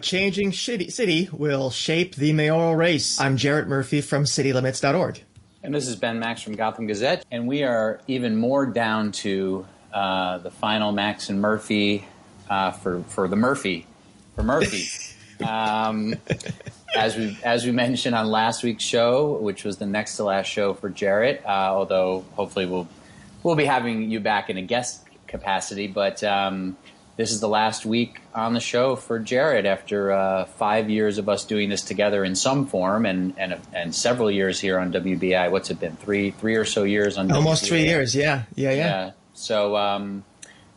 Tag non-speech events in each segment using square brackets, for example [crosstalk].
Changing city will shape the mayoral race. I'm Jarrett Murphy from citylimits.org. And this is Ben Max from Gotham Gazette. And we are even more down to uh, the final Max and Murphy uh, for, for the Murphy. For Murphy. [laughs] um, as we as we mentioned on last week's show, which was the next to last show for Jarrett, uh, although hopefully we'll we'll be having you back in a guest capacity. But um, this is the last week on the show for Jarrett after uh, five years of us doing this together in some form, and and and several years here on WBAI. What's it been? Three three or so years on almost WBAI. three years. Yeah, yeah, yeah. yeah. So. Um,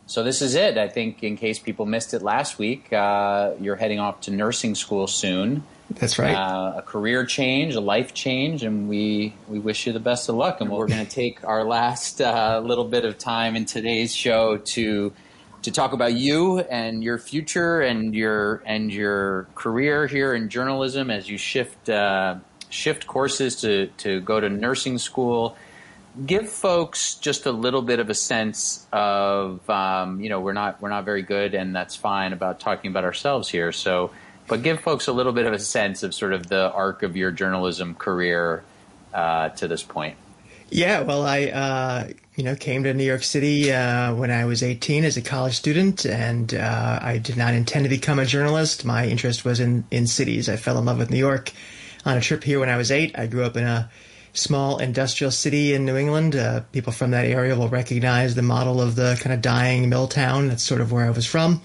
so this is it. I think, in case people missed it last week, uh, you're heading off to nursing school soon. That's right. Uh, a career change, a life change, and we we wish you the best of luck. And we're going to take our last uh, little bit of time in today's show to to talk about you and your future and your and your career here in journalism as you shift uh, shift courses to to go to nursing school. Give folks just a little bit of a sense of um, you know we're not we're not very good and that's fine about talking about ourselves here. So, but give folks a little bit of a sense of sort of the arc of your journalism career uh, to this point. Yeah, well, I uh, you know came to New York City uh, when I was 18 as a college student, and uh, I did not intend to become a journalist. My interest was in in cities. I fell in love with New York on a trip here when I was eight. I grew up in a small industrial city in New England. Uh, people from that area will recognize the model of the kind of dying mill town. That's sort of where I was from.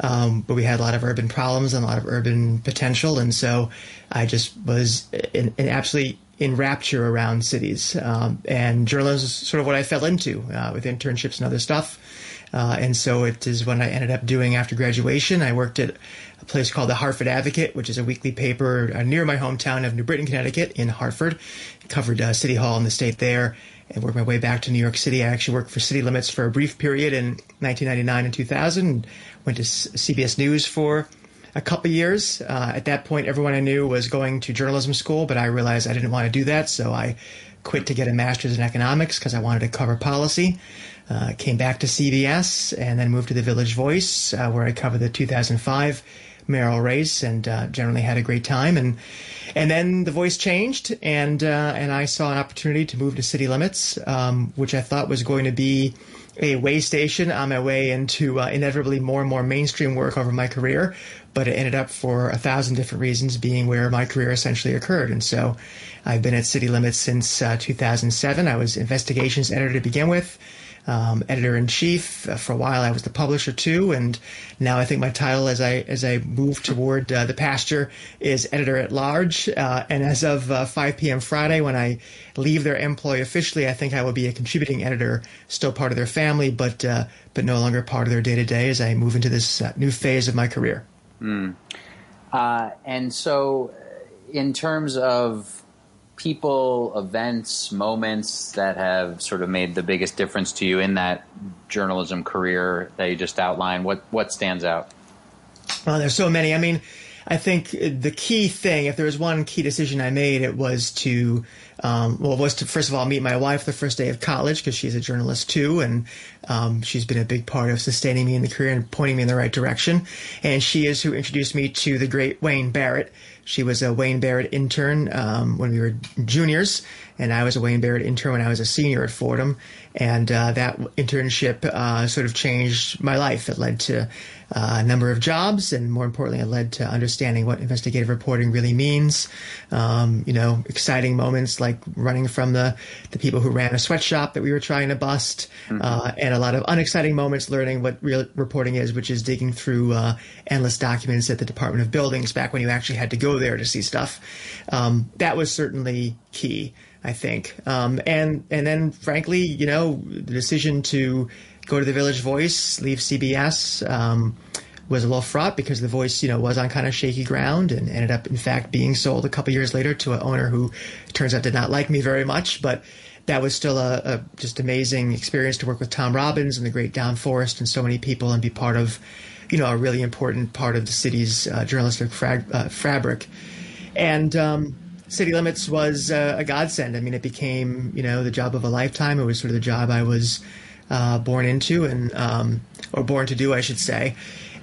Um, but we had a lot of urban problems and a lot of urban potential, and so I just was an, in absolutely in rapture around cities. Um, and journalism is sort of what I fell into uh, with internships and other stuff. Uh, and so it is what I ended up doing after graduation. I worked at a place called the Hartford Advocate, which is a weekly paper uh, near my hometown of New Britain, Connecticut, in Hartford. covered uh, City Hall in the state there and worked my way back to New York City. I actually worked for City Limits for a brief period in 1999 and 2000. Went to CBS News for a couple years. Uh, at that point, everyone I knew was going to journalism school, but I realized I didn't want to do that, so I quit to get a master's in economics because I wanted to cover policy. Uh, came back to CBS and then moved to the Village Voice, uh, where I covered the 2005 mayoral race and uh, generally had a great time. And and then the voice changed, and uh, and I saw an opportunity to move to City Limits, um, which I thought was going to be a way station on my way into uh, inevitably more and more mainstream work over my career. But it ended up for a thousand different reasons being where my career essentially occurred. And so I've been at City Limits since uh, 2007. I was investigations editor to begin with um, editor in chief. Uh, for a while, I was the publisher too, and now I think my title, as I as I move toward uh, the pasture, is editor at large. Uh, and as of uh, 5 p.m. Friday, when I leave their employ officially, I think I will be a contributing editor, still part of their family, but uh, but no longer part of their day to day as I move into this new phase of my career. Mm. and so, in terms of people, events, moments that have sort of made the biggest difference to you in that journalism career that you just outlined? What what stands out? Well, there's so many. I mean, I think the key thing, if there was one key decision I made, it was to, um, well, was to first of all meet my wife the first day of college because she's a journalist too, and um, she's been a big part of sustaining me in the career and pointing me in the right direction. And she is who introduced me to the great Wayne Barrett. She was a Wayne Barrett intern um, when we were juniors, and I was a Wayne Barrett intern when I was a senior at Fordham. And uh, that internship uh, sort of changed my life. It led to uh, a number of jobs, and more importantly, it led to understanding what investigative reporting really means. Um, you know, exciting moments like running from the the people who ran a sweatshop that we were trying to bust, mm-hmm. uh, and a lot of unexciting moments learning what real reporting is, which is digging through uh, endless documents at the Department of Buildings back when you actually had to go there to see stuff. Um, that was certainly key. I think. Um, and and then, frankly, you know, the decision to go to the Village Voice, leave CBS. Um, was a little fraught because the voice, you know, was on kind of shaky ground and ended up, in fact, being sold a couple years later to an owner who turns out did not like me very much. But that was still a, a just amazing experience to work with Tom Robbins and the great Don Forst and so many people and be part of, you know, a really important part of the city's uh, journalistic uh, fabric. And um, City Limits was uh, a godsend. I mean, it became, you know, the job of a lifetime. It was sort of the job I was uh, born into and um, or born to do, I should say.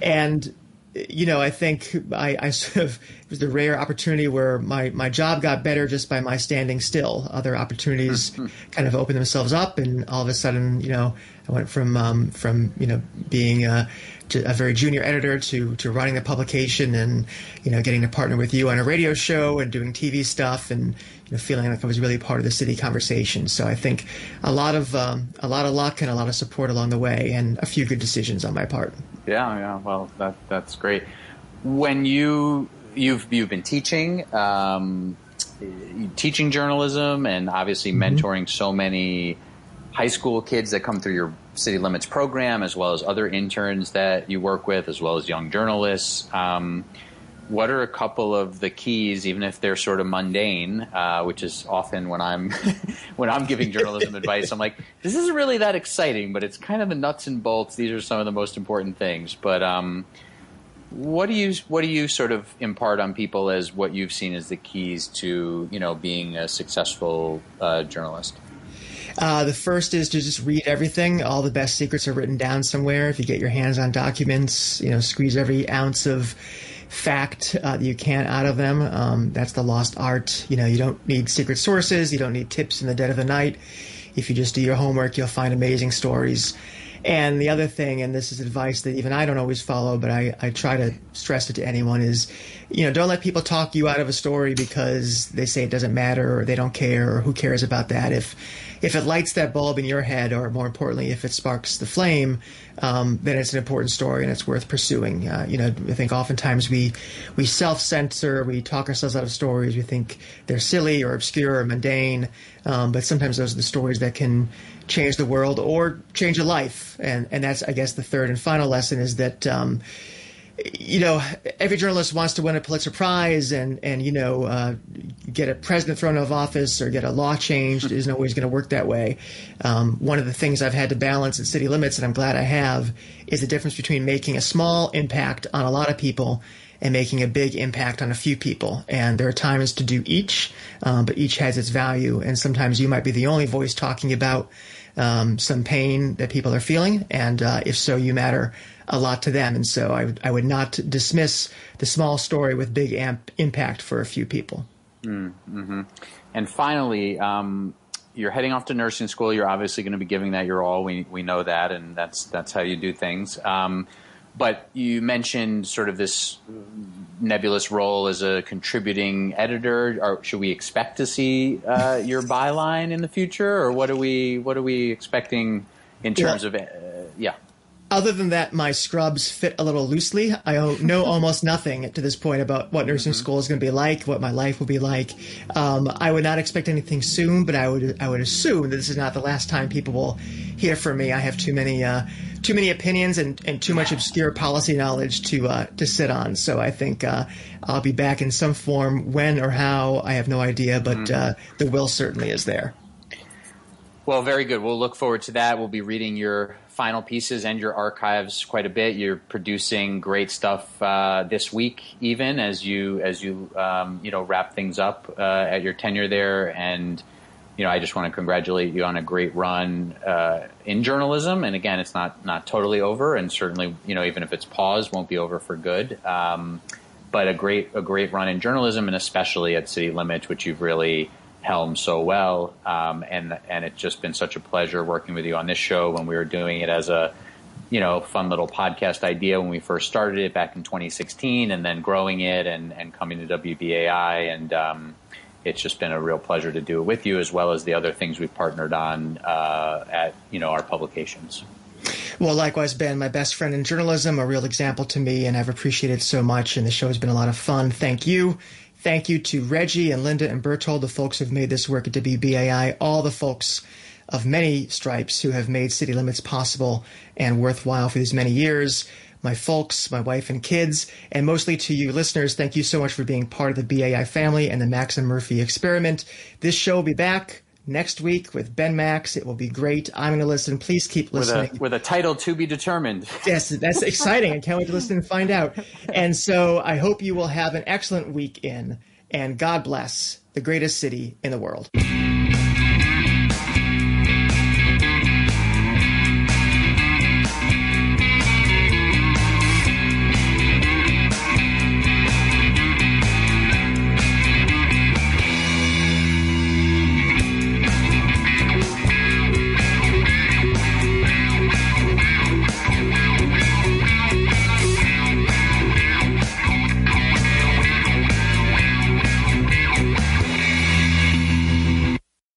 And you know, I think I, I, [laughs] sort of it was the rare opportunity where my, my job got better just by my standing still. Other opportunities [laughs] kind of opened themselves up, and all of a sudden, you know, I went from um, from you know being a, a, very junior editor to to running the publication, and you know getting to partner with you on a radio show and doing TV stuff, and you know feeling like I was really part of the city conversation. So I think a lot of um, a lot of luck and a lot of support along the way, and a few good decisions on my part. Yeah, yeah. Well, that that's great. When you you've you've been teaching. Um, teaching journalism and obviously mm-hmm. mentoring so many high school kids that come through your City Limits program, as well as other interns that you work with, as well as young journalists. Um, what are a couple of the keys, even if they're sort of mundane, uh, which is often when I'm [laughs] when I'm giving journalism [laughs] advice, I'm like, this isn't really that exciting, but it's kind of the nuts and bolts. These are some of the most important things. But um, what do you what do you sort of impart on people as what you've seen as the keys to you know being a successful uh, journalist? Uh, the first is to just read everything. All the best secrets are written down somewhere. If you get your hands on documents, you know, squeeze every ounce of fact uh, that you can out of them. Um, that's the lost art. You know, you don't need secret sources. You don't need tips in the dead of the night. If you just do your homework, you'll find amazing stories. And the other thing, and this is advice that even I don't always follow, but I, I try to stress it to anyone is, you know, don't let people talk you out of a story because they say it doesn't matter or they don't care or who cares about that. If if it lights that bulb in your head, or more importantly, if it sparks the flame, um, then it's an important story and it's worth pursuing. Uh, you know, I think oftentimes we we self censor, we talk ourselves out of stories, we think they're silly or obscure or mundane, um, but sometimes those are the stories that can change the world or change a life. And and that's I guess the third and final lesson is that. Um, you know, every journalist wants to win a Pulitzer Prize and, and you know, uh, get a president thrown out of office or get a law changed. isn't always going to work that way. Um, one of the things I've had to balance at City Limits, and I'm glad I have, is the difference between making a small impact on a lot of people and making a big impact on a few people. And there are times to do each, um, but each has its value. And sometimes you might be the only voice talking about um, some pain that people are feeling. And uh, if so, you matter a lot to them. And so I, I would not dismiss the small story with big amp impact for a few people. Mm, mm-hmm. And finally, um, you're heading off to nursing school. You're obviously going to be giving that your all. We we know that, and that's that's how you do things. Um, but you mentioned sort of this nebulous role as a contributing editor. Or should we expect to see uh, your byline in the future, or what are we what are we expecting in terms of yeah? Other than that, my scrubs fit a little loosely. I know [laughs] almost nothing to this point about what nursing mm-hmm. school is going to be like, what my life will be like. Um, I would not expect anything soon, but I would I would assume that this is not the last time people will hear from me. I have too many uh, too many opinions and, and too much obscure policy knowledge to uh, to sit on. So I think uh, I'll be back in some form. When or how, I have no idea, but mm-hmm. Uh, the will certainly is there. Well, very good. We'll look forward to that. We'll be reading your final pieces and your archives quite a bit. You're producing great stuff uh, this week, even as you as you um, you know wrap things up uh, at your tenure there. And you know, I just want to congratulate you on a great run uh, in journalism. And again, it's not not totally over, and certainly you know even if it's paused, won't be over for good. Um, but a great a great run in journalism, and especially at City Limits, which you've really helm so well. Um, and and it's just been such a pleasure working with you on this show when we were doing it as a you know fun little podcast idea when we first started it back in 2016, and then growing it and and coming to WBAI and. Um, it's just been a real pleasure to do it with you, as well as the other things we've partnered on uh, at you know our publications. Well, likewise, Ben, my best friend in journalism, a real example to me, and I've appreciated so much. And the show has been a lot of fun. Thank you. Thank you to Reggie and Linda and Bertold, the folks who've made this work at WBAI, all the folks of many stripes who have made city limits possible and worthwhile for these many years. My folks, my wife and kids, and mostly to you listeners, thank you so much for being part of the BAI family and the Max and Murphy experiment. This show will be back next week with Ben Max. It will be great. I'm going to listen. Please keep listening. With a, with a title to be determined. [laughs] yes, that's exciting. I can't wait to listen and find out. And so I hope you will have an excellent week in, and God bless the greatest city in the world.